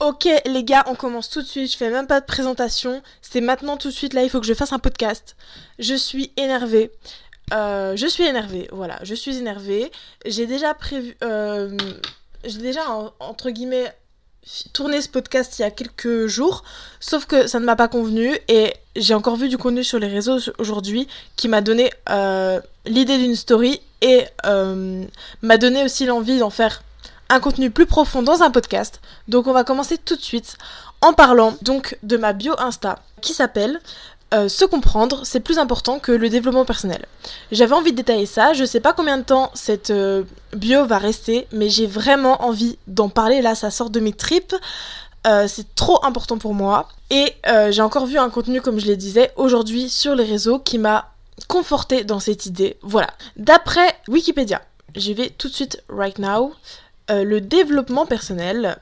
Ok les gars, on commence tout de suite, je fais même pas de présentation, c'est maintenant tout de suite, là il faut que je fasse un podcast. Je suis énervée. Euh, je suis énervée, voilà, je suis énervée. J'ai déjà prévu... Euh, j'ai déjà, entre guillemets, tourné ce podcast il y a quelques jours, sauf que ça ne m'a pas convenu et j'ai encore vu du contenu sur les réseaux aujourd'hui qui m'a donné euh, l'idée d'une story et m'a donné aussi l'envie d'en faire un contenu plus profond dans un podcast. Donc on va commencer tout de suite en parlant donc de ma bio Insta qui s'appelle euh, se comprendre, c'est plus important que le développement personnel. J'avais envie de détailler ça, je sais pas combien de temps cette euh, bio va rester, mais j'ai vraiment envie d'en parler là, ça sort de mes tripes. Euh, c'est trop important pour moi. Et j'ai encore vu un contenu, comme je le disais, aujourd'hui sur les réseaux qui m'a conforté dans cette idée. Voilà. D'après Wikipédia, j'y vais tout de suite right now. Euh, le développement personnel.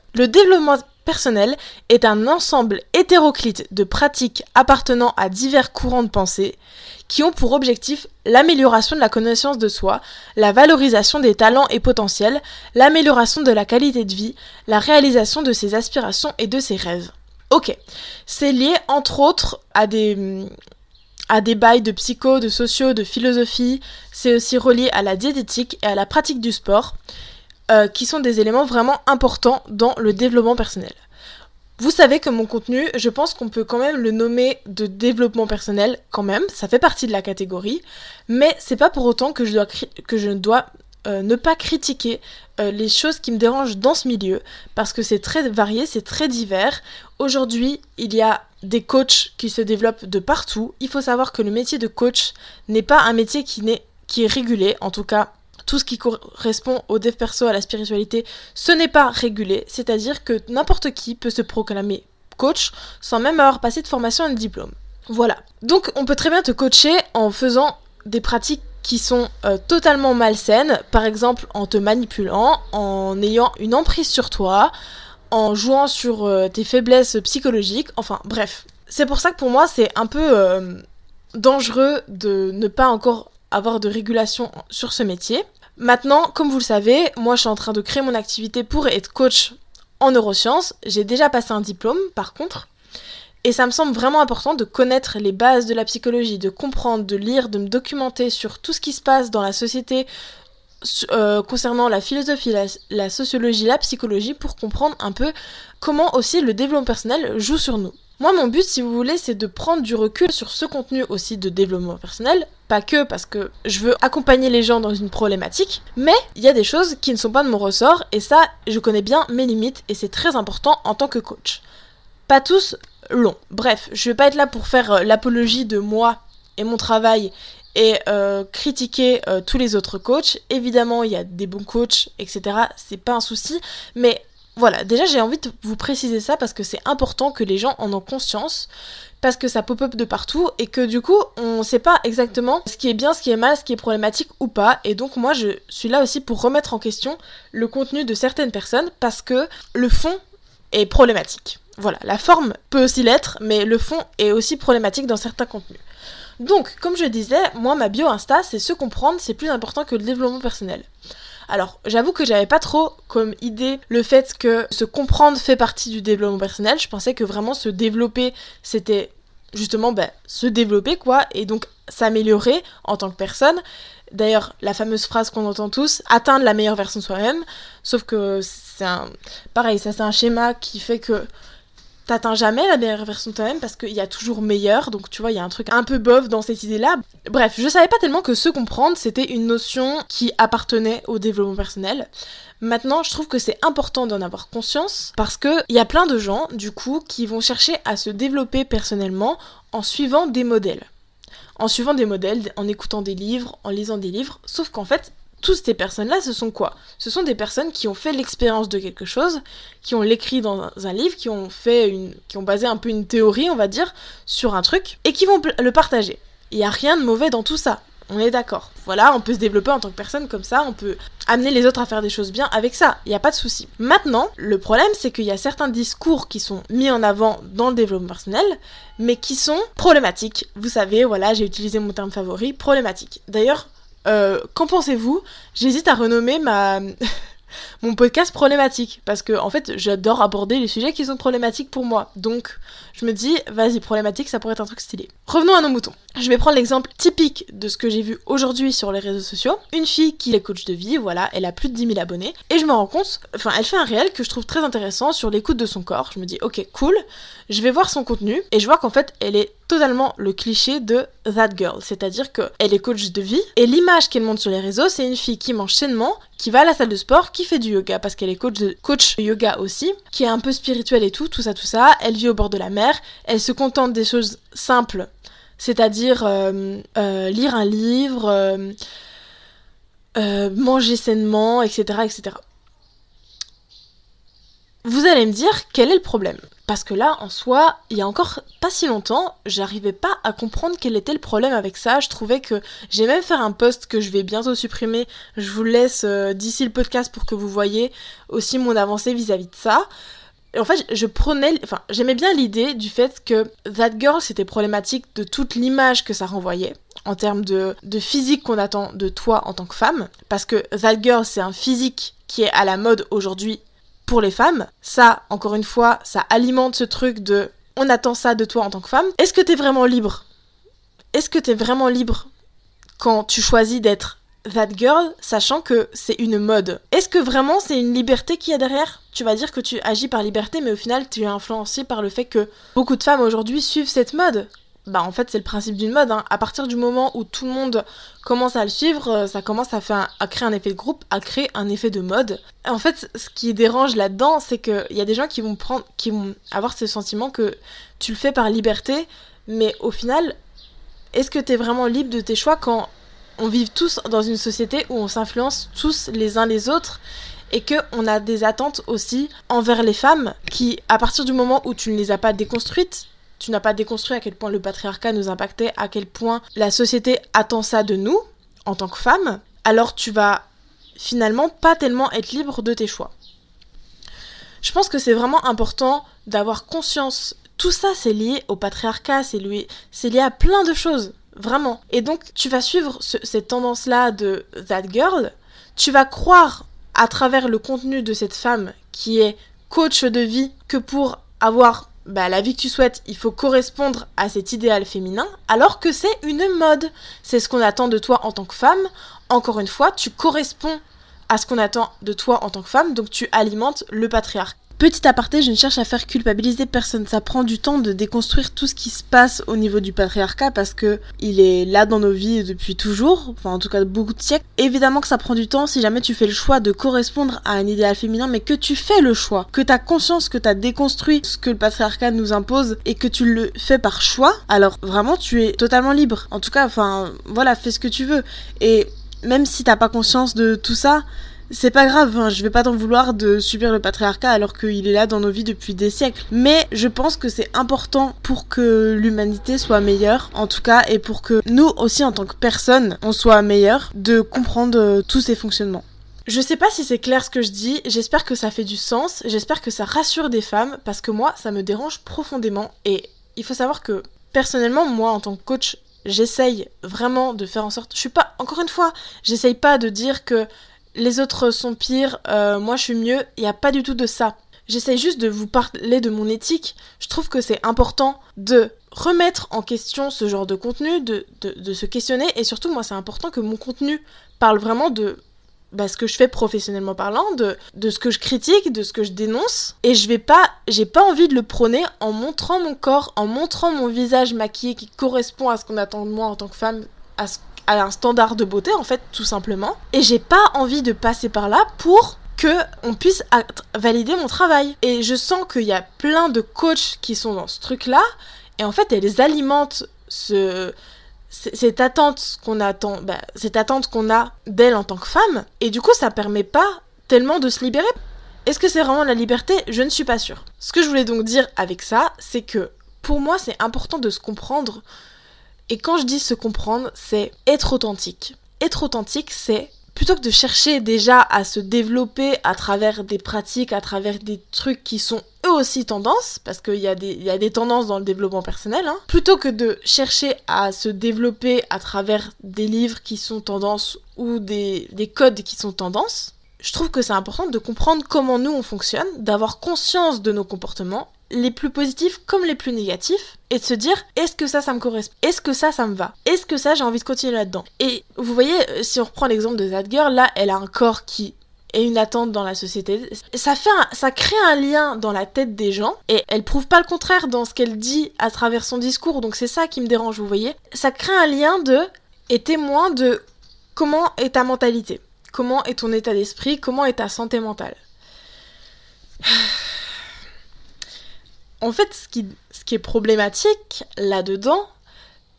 Est un ensemble hétéroclite de pratiques appartenant à divers courants de pensée qui ont pour objectif l'amélioration de la connaissance de soi, la valorisation des talents et potentiels, l'amélioration de la qualité de vie, la réalisation de ses aspirations et de ses rêves. Ok, c'est lié entre autres à des à des bails de psycho, de sociaux, de philosophie, c'est aussi relié à la diététique et à la pratique du sport. Euh, qui sont des éléments vraiment importants dans le développement personnel. Vous savez que mon contenu, je pense qu'on peut quand même le nommer de développement personnel quand même, ça fait partie de la catégorie, mais c'est pas pour autant que je dois, dois euh, ne pas critiquer euh, les choses qui me dérangent dans ce milieu, parce que c'est très varié, c'est très divers. Aujourd'hui, il y a des coachs qui se développent de partout. Il faut savoir que le métier de coach n'est pas un métier qui, qui est régulé, en tout cas tout ce qui correspond au dev perso, à la spiritualité, ce n'est pas régulé, c'est-à-dire que n'importe qui peut se proclamer coach sans même avoir passé de formation et de diplôme. Voilà. Donc on peut très bien te coacher en faisant des pratiques qui sont euh, totalement malsaines, par exemple en te manipulant, en ayant une emprise sur toi, en jouant sur euh, tes faiblesses psychologiques, enfin bref. C'est pour ça que pour moi c'est un peu euh, dangereux de ne pas encore avoir de régulation sur ce métier. Maintenant, comme vous le savez, moi je suis en train de créer mon activité pour être coach en neurosciences. J'ai déjà passé un diplôme par contre. Et ça me semble vraiment important de connaître les bases de la psychologie, de comprendre, de lire, de me documenter sur tout ce qui se passe dans la société euh, concernant la philosophie, la sociologie, la psychologie, pour comprendre un peu comment aussi le développement personnel joue sur nous. Moi, mon but, si vous voulez, c'est de prendre du recul sur ce contenu aussi de développement personnel. Pas que parce que je veux accompagner les gens dans une problématique, mais il y a des choses qui ne sont pas de mon ressort, et ça, je connais bien mes limites, et c'est très important en tant que coach. Pas tous longs. Bref, je vais pas être là pour faire euh, l'apologie de moi et mon travail et euh, critiquer euh, tous les autres coachs. Évidemment, il y a des bons coachs, etc. C'est pas un souci, mais voilà, déjà j'ai envie de vous préciser ça parce que c'est important que les gens en ont conscience, parce que ça pop-up de partout et que du coup on sait pas exactement ce qui est bien, ce qui est mal, ce qui est problématique ou pas. Et donc moi je suis là aussi pour remettre en question le contenu de certaines personnes parce que le fond est problématique. Voilà, la forme peut aussi l'être, mais le fond est aussi problématique dans certains contenus. Donc, comme je disais, moi ma bio Insta, c'est se comprendre, c'est plus important que le développement personnel. Alors, j'avoue que j'avais pas trop comme idée le fait que se comprendre fait partie du développement personnel. Je pensais que vraiment se développer, c'était justement ben, se développer quoi, et donc s'améliorer en tant que personne. D'ailleurs, la fameuse phrase qu'on entend tous, atteindre la meilleure version de soi-même. Sauf que c'est un. Pareil, ça c'est un schéma qui fait que t'atteins jamais la meilleure version de toi-même parce qu'il y a toujours meilleur, donc tu vois, il y a un truc un peu bof dans cette idée-là. Bref, je savais pas tellement que se comprendre, c'était une notion qui appartenait au développement personnel. Maintenant, je trouve que c'est important d'en avoir conscience parce que il y a plein de gens, du coup, qui vont chercher à se développer personnellement en suivant des modèles. En suivant des modèles, en écoutant des livres, en lisant des livres, sauf qu'en fait, toutes ces personnes-là, ce sont quoi? Ce sont des personnes qui ont fait l'expérience de quelque chose, qui ont l'écrit dans un livre, qui ont fait une, qui ont basé un peu une théorie, on va dire, sur un truc, et qui vont le partager. Il n'y a rien de mauvais dans tout ça. On est d'accord. Voilà, on peut se développer en tant que personne comme ça, on peut amener les autres à faire des choses bien avec ça, il n'y a pas de souci. Maintenant, le problème c'est qu'il y a certains discours qui sont mis en avant dans le développement personnel, mais qui sont problématiques. Vous savez, voilà, j'ai utilisé mon terme favori, problématique. D'ailleurs, euh, qu'en pensez-vous? J'hésite à renommer ma... mon podcast problématique parce que en fait j'adore aborder les sujets qui sont problématiques pour moi. Donc je me dis vas-y problématique ça pourrait être un truc stylé. Revenons à nos moutons. Je vais prendre l'exemple typique de ce que j'ai vu aujourd'hui sur les réseaux sociaux. Une fille qui est coach de vie, voilà, elle a plus de 10 000 abonnés et je me rends compte, enfin elle fait un réel que je trouve très intéressant sur l'écoute de son corps. Je me dis ok cool, je vais voir son contenu et je vois qu'en fait elle est totalement le cliché de that girl, c'est-à-dire qu'elle est coach de vie et l'image qu'elle montre sur les réseaux c'est une fille qui mange sainement, qui va à la salle de sport, qui fait du yoga parce qu'elle est coach de, coach yoga aussi, qui est un peu spirituelle et tout, tout ça, tout ça. Elle vit au bord de la mer, elle se contente des choses simples, c'est-à-dire euh, euh, lire un livre, euh, manger sainement, etc., etc. Vous allez me dire quel est le problème? Parce que là, en soi, il y a encore pas si longtemps, j'arrivais pas à comprendre quel était le problème avec ça. Je trouvais que j'ai même fait un post que je vais bientôt supprimer. Je vous laisse d'ici le podcast pour que vous voyez aussi mon avancée vis-à-vis de ça. En fait, je prenais, j'aimais bien l'idée du fait que That Girl c'était problématique de toute l'image que ça renvoyait en termes de, de physique qu'on attend de toi en tant que femme, parce que That Girl c'est un physique qui est à la mode aujourd'hui pour les femmes. Ça, encore une fois, ça alimente ce truc de on attend ça de toi en tant que femme. Est-ce que t'es vraiment libre? Est-ce que t'es vraiment libre quand tu choisis d'être that girl, sachant que c'est une mode Est-ce que vraiment c'est une liberté qu'il y a derrière? Tu vas dire que tu agis par liberté, mais au final tu es influencé par le fait que beaucoup de femmes aujourd'hui suivent cette mode bah en fait c'est le principe d'une mode. Hein. À partir du moment où tout le monde commence à le suivre, euh, ça commence à, créer un effet de groupe, à créer un effet de mode. En fait, ce qui dérange là-dedans, c'est qu'il y a des gens qui vont qui vont avoir ce sentiment que tu le fais par liberté, mais au final, est-ce que tu es vraiment libre de tes choix quand on vit tous dans une société où on s'influence tous les uns les autres et que on a des attentes aussi envers les femmes qui, à partir du moment où tu ne les as pas déconstruites, tu n'as pas déconstruit à quel point le patriarcat nous impactait, à quel point la société attend ça de nous, en tant que femmes, alors tu vas finalement pas tellement être libre de tes choix. Je pense que c'est vraiment important d'avoir conscience. Tout ça, c'est lié au patriarcat, c'est lié, lié à plein de choses, vraiment. Et donc, tu vas suivre cette tendance-là de that girl, tu vas croire à travers le contenu de cette femme qui est coach de vie que pour avoir bah, la vie que tu souhaites, il faut correspondre à cet idéal féminin, alors que c'est une mode. C'est ce qu'on attend de toi en tant que femme. Encore une fois, tu corresponds à ce qu'on attend de toi en tant que femme, donc tu alimentes le patriarcat. Petit aparté, je ne cherche à faire culpabiliser personne. Ça prend du temps de déconstruire tout ce qui se passe au niveau du patriarcat parce que il est là dans nos vies depuis toujours, enfin en tout cas beaucoup de siècles. Évidemment que ça prend du temps si jamais tu fais le choix de correspondre à un idéal féminin, mais que tu fais le choix, que tu conscience que tu as déconstruit ce que le patriarcat nous impose et que tu le fais par choix, alors vraiment tu es totalement libre. En tout cas, enfin voilà, fais ce que tu veux. Et même si t'as pas conscience de tout ça, c'est pas grave, hein, je vais pas t'en vouloir de subir le patriarcat alors qu'il est là dans nos vies depuis des siècles. Mais je pense que c'est important pour que l'humanité soit meilleure, en tout cas, et pour que nous aussi en tant que personne, on soit meilleurs, de comprendre euh, tous ces fonctionnements. Je sais pas si c'est clair ce que je dis, j'espère que ça fait du sens, j'espère que ça rassure des femmes, parce que moi, ça me dérange profondément, et il faut savoir que, personnellement, moi, en tant que coach, j'essaye vraiment de faire en sorte. Je suis pas, encore une fois, j'essaye pas de dire que les autres sont pires, euh, moi je suis mieux, il n'y a pas du tout de ça. J'essaye juste de vous parler de mon éthique. Je trouve que c'est important de remettre en question ce genre de contenu, de, de, se questionner, et surtout moi c'est important que mon contenu parle vraiment de bah, ce que je fais professionnellement parlant, de, de ce que je critique, de ce que je dénonce, et je vais pas, j'ai pas envie de le prôner en montrant mon corps, en montrant mon visage maquillé qui correspond à ce qu'on attend de moi en tant que femme, à ce à un standard de beauté en fait tout simplement. Et j'ai pas envie de passer par là pour que on puisse valider mon travail. Et je sens qu'il y a plein de coachs qui sont dans ce truc là et en fait elles alimentent ce cette attente qu'on attend bah, cette attente qu'on a d'elle en tant que femme et du coup ça permet pas tellement de se libérer. Est-ce que c'est vraiment la liberté? Je ne suis pas sûre. Ce que je voulais donc dire avec ça, c'est que pour moi, c'est important de se comprendre et quand je dis se comprendre, c'est être authentique. Être authentique, c'est plutôt que de chercher déjà à se développer à travers des pratiques, à travers des trucs qui sont eux aussi tendances, parce qu'il y, a des, tendances dans le développement personnel, hein, plutôt que de chercher à se développer à travers des livres qui sont tendances ou des, des codes qui sont tendances, je trouve que c'est important de comprendre comment nous on fonctionne, d'avoir conscience de nos comportements, les plus positifs comme les plus négatifs, et de se dire est-ce que ça, ça me correspond? Est-ce que ça, ça me va? Est-ce que ça, j'ai envie de continuer là-dedans? Et vous voyez, euh, si on reprend l'exemple de That Girl, là, elle a un corps qui est une attente dans la société. Ça fait ça crée un lien dans la tête des gens et elle prouve pas le contraire dans ce qu'elle dit à travers son discours. Donc c'est ça qui me dérange, vous voyez. Ça crée un lien de et témoin de comment est ta mentalité. Comment est ton état d'esprit Comment est ta santé mentale En fait, ce qui, est problématique là-dedans,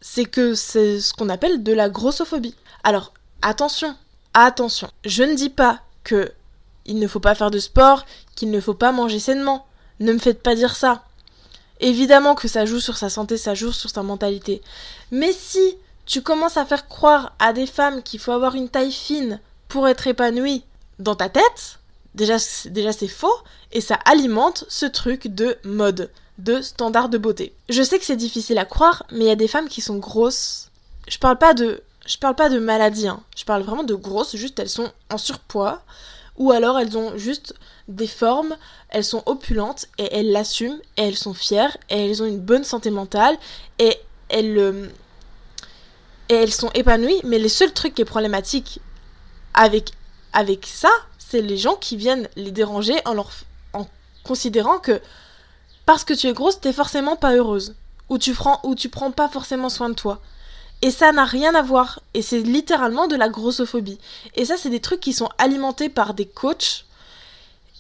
c'est que c'est ce qu'on appelle de la grossophobie. Alors, attention, attention, je ne dis pas que il ne faut pas faire de sport, qu'il ne faut pas manger sainement. Ne me faites pas dire ça. Évidemment que ça joue sur sa santé, ça joue sur sa mentalité. Mais si tu commences à faire croire à des femmes qu'il faut avoir une taille fine pour être épanoui dans ta tête, déjà, déjà c'est faux, et ça alimente ce truc de mode, de standard de beauté. Je sais que c'est difficile à croire, mais il y a des femmes qui sont grosses. Je parle pas de, je parle pas de maladie, hein. je parle vraiment de grosses, juste elles sont en surpoids, ou alors elles ont juste des formes, elles sont opulentes, et elles l'assument, et elles sont fières, et elles ont une bonne santé mentale, et elles, euh, et elles sont épanouies, mais le seul truc qui est problématique avec, avec ça, c'est les gens qui viennent les déranger en, leur, en considérant que parce que tu es grosse, t'es forcément pas heureuse. Ou tu, prends, ou tu prends pas forcément soin de toi. Et ça n'a rien à voir. Et c'est littéralement de la grossophobie. Et ça, c'est des trucs qui sont alimentés par des coachs.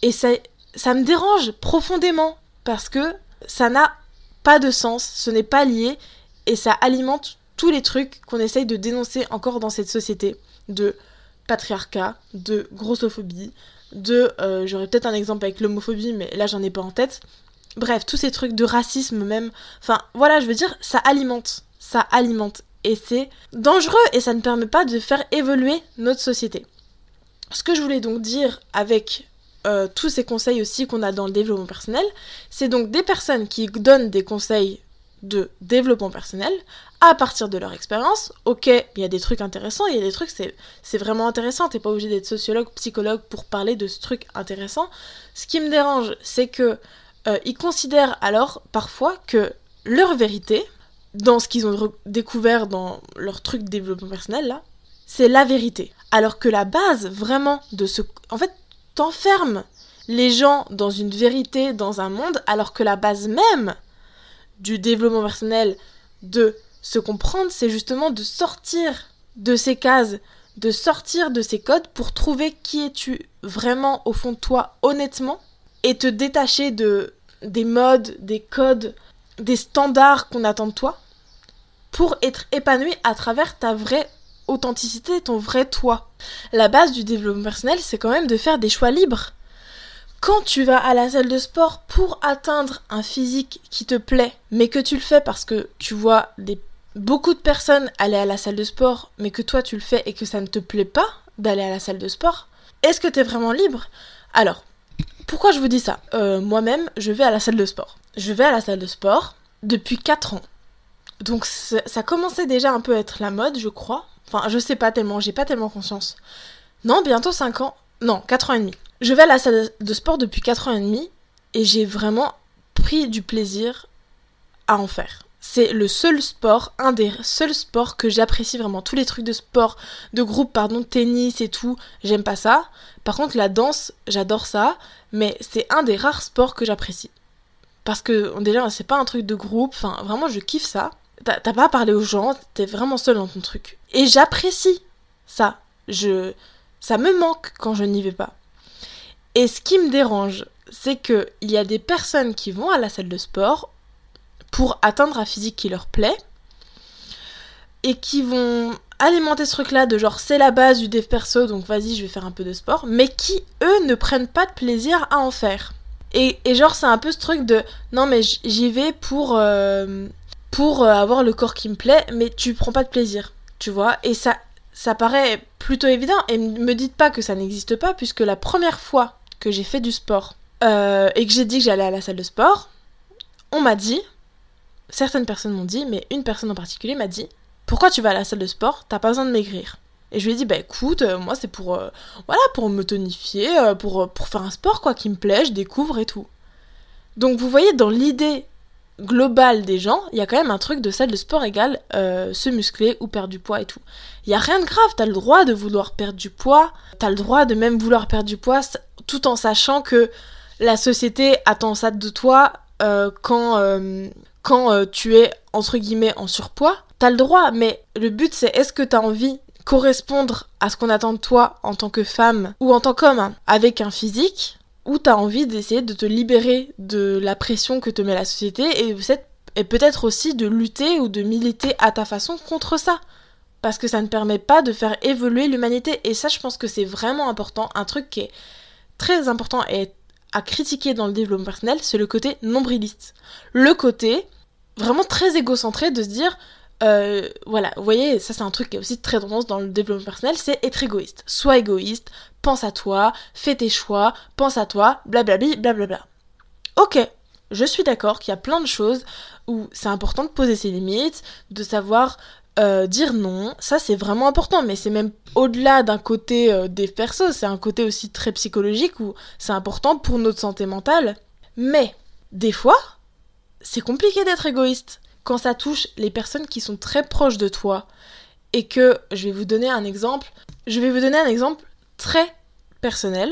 Et ça, ça me dérange profondément. Parce que ça n'a pas de sens. Ce n'est pas lié. Et ça alimente tous les trucs qu'on essaye de dénoncer encore dans cette société. De patriarcat, de grossophobie, de... Euh, j'aurais peut-être un exemple avec l'homophobie, mais là j'en ai pas en tête. Bref, tous ces trucs de racisme même. Enfin, voilà, je veux dire, ça alimente. Ça alimente. Et c'est dangereux et ça ne permet pas de faire évoluer notre société. Ce que je voulais donc dire avec euh, tous ces conseils aussi qu'on a dans le développement personnel, c'est donc des personnes qui donnent des conseils de développement personnel à partir de leur expérience. Ok, il y a des trucs intéressants, il y a des trucs, c'est vraiment intéressant, t'es pas obligé d'être sociologue, psychologue pour parler de ce truc intéressant. Ce qui me dérange, c'est que euh, ils considèrent alors parfois que leur vérité, dans ce qu'ils ont découvert dans leur truc de développement personnel là, c'est la vérité. Alors que la base vraiment de ce... En fait, t'enfermes les gens dans une vérité, dans un monde, alors que la base même du développement personnel, de se comprendre, c'est justement de sortir de ces cases, de sortir de ces codes pour trouver qui es-tu vraiment au fond de toi honnêtement et te détacher de des modes, des codes, des standards qu'on attend de toi pour être épanoui à travers ta vraie authenticité, ton vrai toi. La base du développement personnel, c'est quand même de faire des choix libres. Quand tu vas à la salle de sport pour atteindre un physique qui te plaît, mais que tu le fais parce que tu vois des, beaucoup de personnes aller à la salle de sport, mais que toi tu le fais et que ça ne te plaît pas d'aller à la salle de sport, est-ce que tu es vraiment libre? Alors, pourquoi je vous dis ça? Euh, Moi-même, je vais à la salle de sport. Je vais à la salle de sport depuis 4 ans. Donc ça commençait déjà un peu à être la mode, je crois. Enfin, je sais pas tellement, j'ai pas tellement conscience. Non, bientôt 5 ans. Non, 4 ans et demi. Je vais à la salle de sport depuis 4 ans et demi et j'ai vraiment pris du plaisir à en faire. C'est le seul sport, un des seuls sports que j'apprécie vraiment. Tous les trucs de sport, de groupe, pardon, tennis et tout, j'aime pas ça. Par contre, la danse, j'adore ça, mais c'est un des rares sports que j'apprécie. Parce que déjà, c'est pas un truc de groupe, enfin, vraiment, je kiffe ça. T'as pas à parler aux gens, t'es vraiment seul dans ton truc. Et j'apprécie ça. Je, ça me manque quand je n'y vais pas. Et ce qui me dérange, c'est qu'il y a des personnes qui vont à la salle de sport pour atteindre un physique qui leur plaît et qui vont alimenter ce truc là de genre c'est la base du dev perso donc vas-y je vais faire un peu de sport mais qui eux ne prennent pas de plaisir à en faire. Et, genre c'est un peu ce truc de non mais j'y vais pour euh, pour euh, avoir le corps qui me plaît mais tu prends pas de plaisir tu vois. Et ça ça paraît plutôt évident et me dites pas que ça n'existe pas puisque la première fois que j'ai fait du sport euh, et que j'ai dit que j'allais à la salle de sport, on m'a dit, certaines personnes m'ont dit, mais une personne en particulier m'a dit, pourquoi tu vas à la salle de sport? T'as pas besoin de maigrir. Et je lui ai dit, bah écoute, euh, moi c'est pour, euh, voilà, pour me tonifier, euh, pour, faire un sport quoi qui me plaît, je découvre et tout. Donc vous voyez, dans l'idée globale des gens, il y a quand même un truc de salle de sport égale se muscler ou perdre du poids et tout. Il y a rien de grave, t'as le droit de vouloir perdre du poids, t'as le droit de même vouloir perdre du poids tout en sachant que la société attend ça de toi quand, quand tu es entre guillemets en surpoids. T'as le droit, mais le but c'est est-ce que t'as envie correspondre à ce qu'on attend de toi en tant que femme ou en tant qu'homme hein, avec un physique, ou t'as envie d'essayer de te libérer de la pression que te met la société et, et peut-être aussi de lutter ou de militer à ta façon contre ça? Parce que ça ne permet pas de faire évoluer l'humanité. Et ça, je pense que c'est vraiment important. Un truc qui est très important et à critiquer dans le développement personnel, c'est le côté nombriliste. Le côté vraiment très égocentré de se dire euh, voilà, vous voyez, ça c'est un truc qui est aussi très tendance dans le développement personnel, c'est être égoïste. Sois égoïste, pense à toi, fais tes choix, pense à toi, blablabla, blablabla. Ok, je suis d'accord qu'il y a plein de choses où c'est important de poser ses limites, de savoir euh, dire non, ça c'est vraiment important, mais c'est même au-delà d'un côté euh, des persos, c'est un côté aussi très psychologique où c'est important pour notre santé mentale. Mais, des fois, c'est compliqué d'être égoïste quand ça touche les personnes qui sont très proches de toi et que je vais vous donner un exemple, je vais vous donner un exemple très personnel.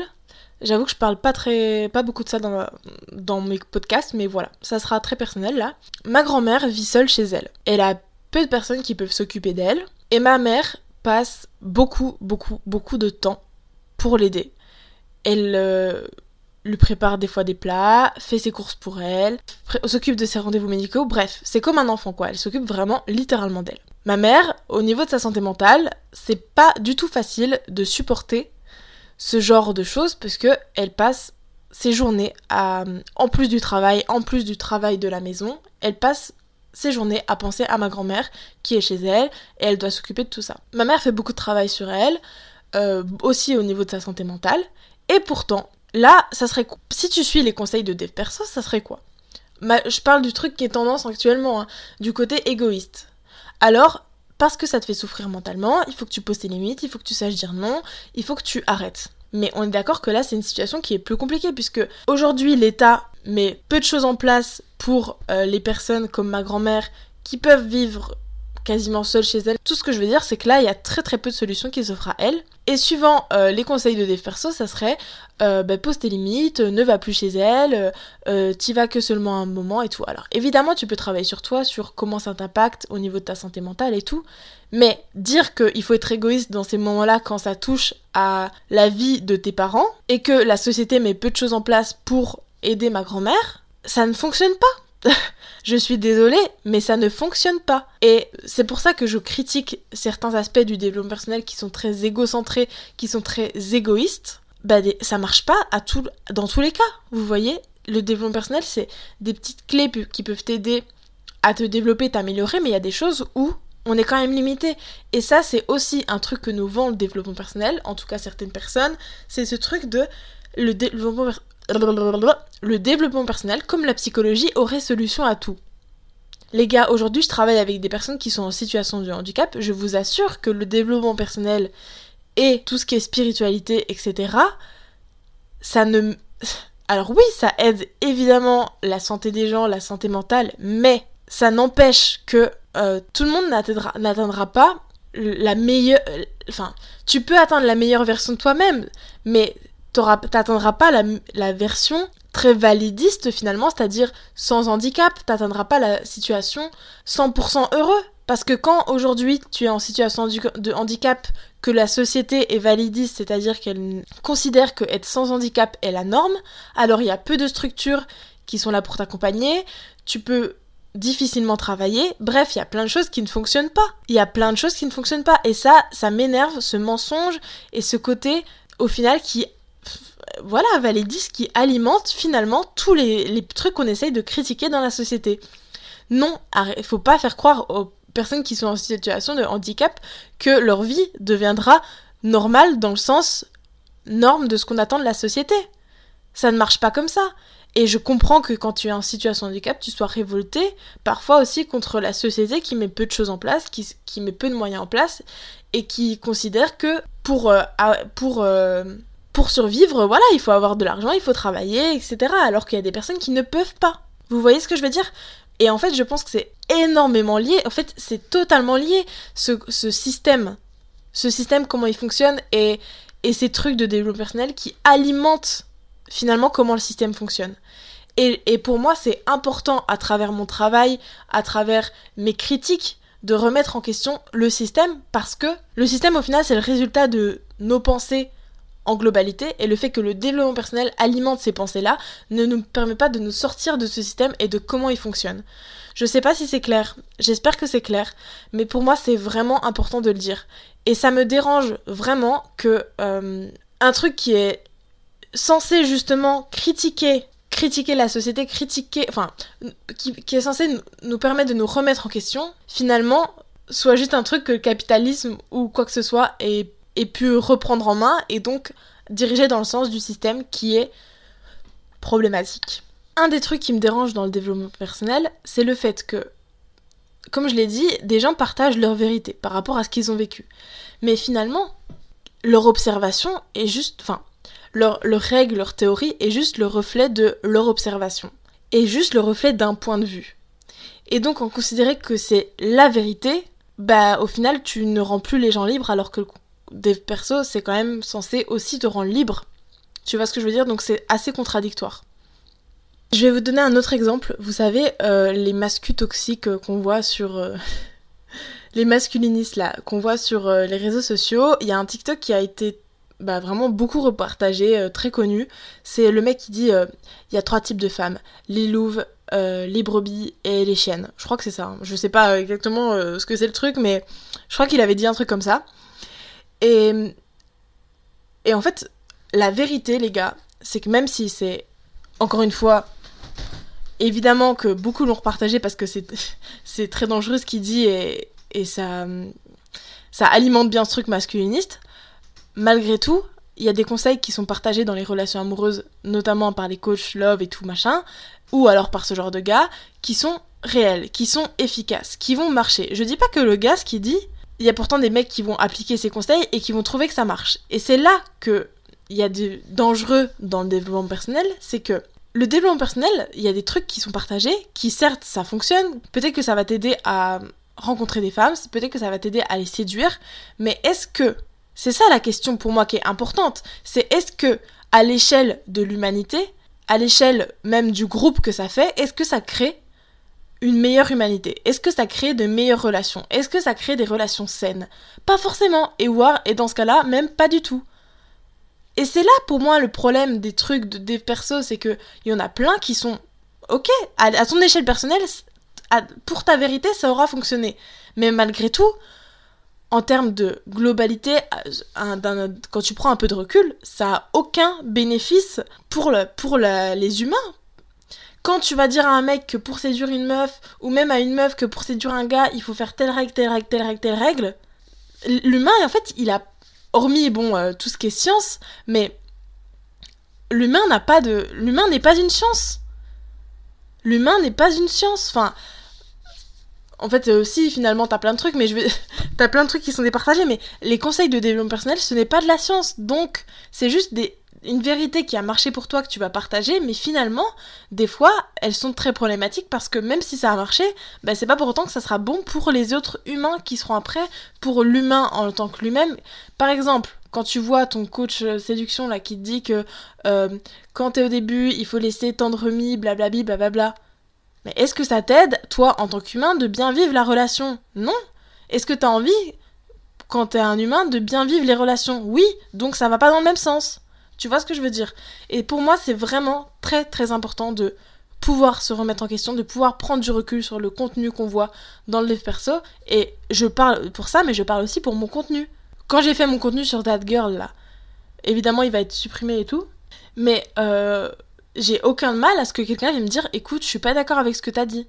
J'avoue que je parle pas très pas beaucoup de ça dans, dans mes podcasts, mais voilà, ça sera très personnel là. Ma grand-mère vit seule chez elle. Elle a peu de personnes qui peuvent s'occuper d'elle et ma mère passe beaucoup beaucoup beaucoup de temps pour l'aider. Elle euh, lui prépare des fois des plats, fait ses courses pour elle, s'occupe de ses rendez-vous médicaux, bref, c'est comme un enfant quoi, elle s'occupe vraiment littéralement d'elle. Ma mère, au niveau de sa santé mentale, c'est pas du tout facile de supporter ce genre de choses parce que elle passe ses journées en plus du travail, en plus du travail de la maison, elle passe journées à penser à ma grand-mère qui est chez elle et elle doit s'occuper de tout ça. Ma mère fait beaucoup de travail sur elle, euh, aussi au niveau de sa santé mentale, et pourtant, Là, ça serait si tu suis les conseils de dev perso, ça serait quoi? Je parle du truc qui est tendance actuellement, hein, du côté égoïste. Alors, parce que ça te fait souffrir mentalement, il faut que tu poses tes limites, il faut que tu saches dire non, il faut que tu arrêtes. Mais on est d'accord que là, c'est une situation qui est plus compliquée puisque aujourd'hui, l'État met peu de choses en place pour euh, les personnes comme ma grand-mère qui peuvent vivre quasiment seule chez elle. Tout ce que je veux dire, c'est que là, il y a très très peu de solutions qui s'offrent à elle. Et suivant euh, les conseils de Dev Perso, ça serait euh, bah, pose tes limites, ne va plus chez elle, euh, t'y vas que seulement un moment et tout. Alors évidemment, tu peux travailler sur toi, sur comment ça t'impacte au niveau de ta santé mentale et tout. Mais dire qu'il faut être égoïste dans ces moments-là quand ça touche à la vie de tes parents et que la société met peu de choses en place pour aider ma grand-mère, ça ne fonctionne pas. Je suis désolée, mais ça ne fonctionne pas. Et c'est pour ça que je critique certains aspects du développement personnel qui sont très égocentrés, qui sont très égoïstes. Bah, ça marche pas à tout, dans tous les cas. Vous voyez, le développement personnel, c'est des petites clés qui peuvent t'aider à te développer, t'améliorer, mais il y a des choses où on est quand même limité. Et ça, c'est aussi un truc que nous vend le développement personnel, en tout cas certaines personnes, c'est ce truc de le développement, le développement personnel, comme la psychologie, aurait solution à tout. Les gars, aujourd'hui je travaille avec des personnes qui sont en situation de handicap. Je vous assure que le développement personnel et tout ce qui est spiritualité, etc., ça ne... Alors oui, ça aide évidemment la santé des gens, la santé mentale, mais ça n'empêche que euh, tout le monde n'atteindra pas la meilleure... Enfin, tu peux atteindre la meilleure version de toi-même, mais t'atteindras pas la, version très validiste finalement, c'est-à-dire sans handicap, t'atteindras pas la situation 100% heureux. Parce que quand aujourd'hui tu es en situation de handicap, que la société est validiste, c'est-à-dire qu'elle considère que être sans handicap est la norme, alors il y a peu de structures qui sont là pour t'accompagner, tu peux difficilement travailler, bref, il y a plein de choses qui ne fonctionnent pas. Il y a plein de choses qui ne fonctionnent pas. Et ça, ça m'énerve, ce mensonge et ce côté, au final, qui voilà, validiste qui alimente finalement tous les, trucs qu'on essaye de critiquer dans la société. Non, il faut pas faire croire aux personnes qui sont en situation de handicap que leur vie deviendra normale dans le sens norme de ce qu'on attend de la société. Ça ne marche pas comme ça. Et je comprends que quand tu es en situation de handicap, tu sois révolté, parfois aussi contre la société qui met peu de choses en place, qui, qui met peu de moyens en place, et qui considère que pour, euh, pour, euh, pour survivre, voilà, il faut avoir de l'argent, il faut travailler, etc. Alors qu'il y a des personnes qui ne peuvent pas. Vous voyez ce que je veux dire? Et en fait, je pense que c'est énormément lié. En fait, c'est totalement lié, ce, système. Ce système, comment il fonctionne, et, et ces trucs de développement personnel qui alimentent finalement comment le système fonctionne. Et, et pour moi, c'est important à travers mon travail, à travers mes critiques, de remettre en question le système parce que le système au final c'est le résultat de nos pensées en globalité et le fait que le développement personnel alimente ces pensées-là ne nous permet pas de nous sortir de ce système et de comment il fonctionne. Je sais pas si c'est clair, j'espère que c'est clair, mais pour moi c'est vraiment important de le dire. Et ça me dérange vraiment que euh, un truc qui est censé justement critiquer critiquer la société, critiquer, enfin, qui, est censé nous, permettre de nous remettre en question, finalement, soit juste un truc que le capitalisme ou quoi que ce soit ait, ait pu reprendre en main et donc diriger dans le sens du système qui est problématique. Un des trucs qui me dérange dans le développement personnel, c'est le fait que, comme je l'ai dit, des gens partagent leur vérité par rapport à ce qu'ils ont vécu. Mais finalement, leur observation est juste, enfin, leur, règle, leur théorie est juste le reflet de leur observation, et juste le reflet d'un point de vue. Et donc en considérer que c'est la vérité, bah au final tu ne rends plus les gens libres alors que des persos c'est quand même censé aussi te rendre libre. Tu vois ce que je veux dire? Donc c'est assez contradictoire. Je vais vous donner un autre exemple. Vous savez, euh, les mascus toxiques euh, qu'on voit sur... Euh, les masculinistes là, qu'on voit sur les réseaux sociaux, il y a un TikTok qui a été bah, vraiment beaucoup repartagé, très connu. C'est le mec qui dit il y a trois types de femmes les louves, les brebis et les chiennes. Je crois que c'est ça. Hein. Je sais pas exactement ce que c'est le truc, mais je crois qu'il avait dit un truc comme ça. Et, en fait, la vérité, les gars, c'est que même si c'est encore une fois évidemment que beaucoup l'ont repartagé parce que c'est très dangereux ce qu'il dit et, et ça, ça alimente bien ce truc masculiniste malgré tout, il y a des conseils qui sont partagés dans les relations amoureuses, notamment par les coachs love et tout machin, ou alors par ce genre de gars, qui sont réels, qui sont efficaces, qui vont marcher. Je dis pas que le gars, ce qu'il dit, il y a pourtant des mecs qui vont appliquer ces conseils et qui vont trouver que ça marche. Et c'est là que il y a du dangereux dans le développement personnel, c'est que le développement personnel, il y a des trucs qui sont partagés, qui certes ça fonctionne, peut-être que ça va t'aider à rencontrer des femmes, peut-être que ça va t'aider à les séduire, mais est-ce que c'est ça la question pour moi qui est importante. C'est est-ce que, à l'échelle de l'humanité, à l'échelle même du groupe que ça fait, est-ce que ça crée une meilleure humanité? Est-ce que ça crée de meilleures relations? Est-ce que ça crée des relations saines? Pas forcément. Et et dans ce cas-là, même pas du tout. Et c'est là pour moi le problème des trucs, de, des persos, c'est que il y en a plein qui sont ok, à, ton échelle personnelle, pour ta vérité, ça aura fonctionné. Mais malgré tout, en termes de globalité, euh, quand tu prends un peu de recul, ça a aucun bénéfice pour, pour les humains. Quand tu vas dire à un mec que pour séduire une meuf, ou même à une meuf que pour séduire un gars, il faut faire telle règle, telle règle, telle règle, telle règle, l'humain, en fait, il a, hormis, bon, euh, tout ce qui est science, mais l'humain n'a pas de... L'humain n'est pas une science. L'humain n'est pas une science. Enfin, en fait, aussi, finalement, t'as plein de trucs, mais je vais. t'as plein de trucs qui sont départagés, mais les conseils de développement personnel, ce n'est pas de la science. Donc, c'est juste des... une vérité qui a marché pour toi que tu vas partager, mais finalement, des fois, elles sont très problématiques parce que même si ça a marché, bah, c'est pas pour autant que ça sera bon pour les autres humains qui seront après, pour l'humain en tant que lui-même. Par exemple, quand tu vois ton coach euh, séduction là qui te dit que euh, quand t'es au début, il faut laisser tendre mis, blablabla, blablabla. Mais est-ce que ça t'aide, toi, en tant qu'humain, de bien vivre la relation? Non. Est-ce que t'as envie, quand t'es un humain, de bien vivre les relations? Oui, donc ça va pas dans le même sens. Tu vois ce que je veux dire? Et pour moi, c'est vraiment très très important de pouvoir se remettre en question, de pouvoir prendre du recul sur le contenu qu'on voit dans le livre perso. Et je parle pour ça, mais je parle aussi pour mon contenu. Quand j'ai fait mon contenu sur That Girl, là, évidemment, il va être supprimé et tout. Mais euh, j'ai aucun mal à ce que quelqu'un vienne me dire écoute, je suis pas d'accord avec ce que t'as dit.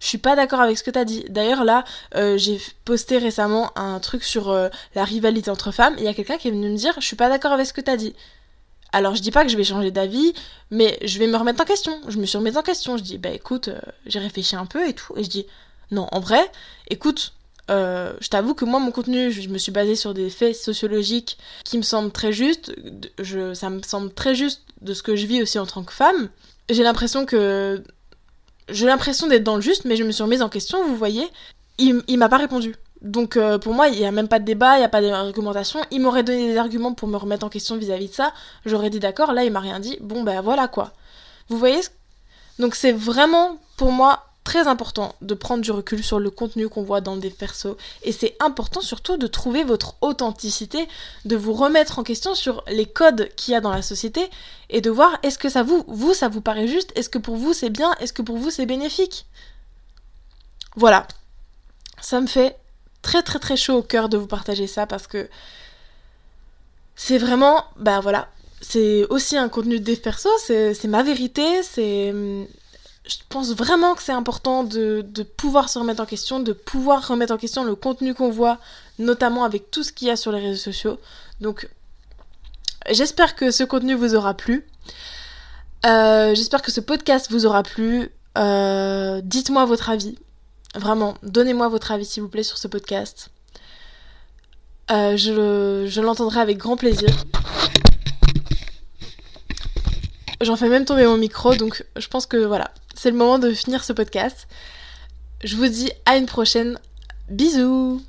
Je suis pas d'accord avec ce que t'as dit. D'ailleurs, là, euh, j'ai posté récemment un truc sur euh, la rivalité entre femmes. Il y a quelqu'un qui est venu me dire Je suis pas d'accord avec ce que t'as dit. Alors je dis pas que je vais changer d'avis, mais je vais me remettre en question. Je me suis remise en question. Je dis, bah écoute, euh, j'ai réfléchi un peu et tout. Et je dis, non, en vrai, écoute, je t'avoue que moi, mon contenu, je, me suis basée sur des faits sociologiques qui me semblent très justes. Je, ça me semble très juste de ce que je vis aussi en tant que femme. J'ai l'impression que. J'ai l'impression d'être dans le juste, mais je me suis remise en question, vous voyez. Il, il m'a pas répondu. Donc euh, pour moi, il n'y a même pas de débat, il n'y a pas d'argumentation. Il m'aurait donné des arguments pour me remettre en question vis-à-vis de ça. J'aurais dit d'accord, là il m'a rien dit. Bon ben voilà quoi. Vous voyez Donc c'est vraiment pour moi très important de prendre du recul sur le contenu qu'on voit dans des persos. Et c'est important surtout de trouver votre authenticité, de vous remettre en question sur les codes qu'il y a dans la société et de voir est-ce que ça vous, vous, ça vous paraît juste, est-ce que pour vous c'est bien, est-ce que pour vous c'est bénéfique. Voilà. Ça me fait très très très chaud au cœur de vous partager ça parce que c'est vraiment, bah voilà, c'est aussi un contenu de perso, c'est ma vérité, c'est... Je pense vraiment que c'est important de, pouvoir se remettre en question, de pouvoir remettre en question le contenu qu'on voit, notamment avec tout ce qu'il y a sur les réseaux sociaux. Donc, j'espère que ce contenu vous aura plu. Euh, j'espère que ce podcast vous aura plu. Euh, dites-moi votre avis. Vraiment, donnez-moi votre avis s'il vous plaît sur ce podcast. Euh, je l'entendrai avec grand plaisir. J'en fais même tomber mon micro, donc je pense que voilà, c'est le moment de finir ce podcast. Je vous dis à une prochaine. Bisous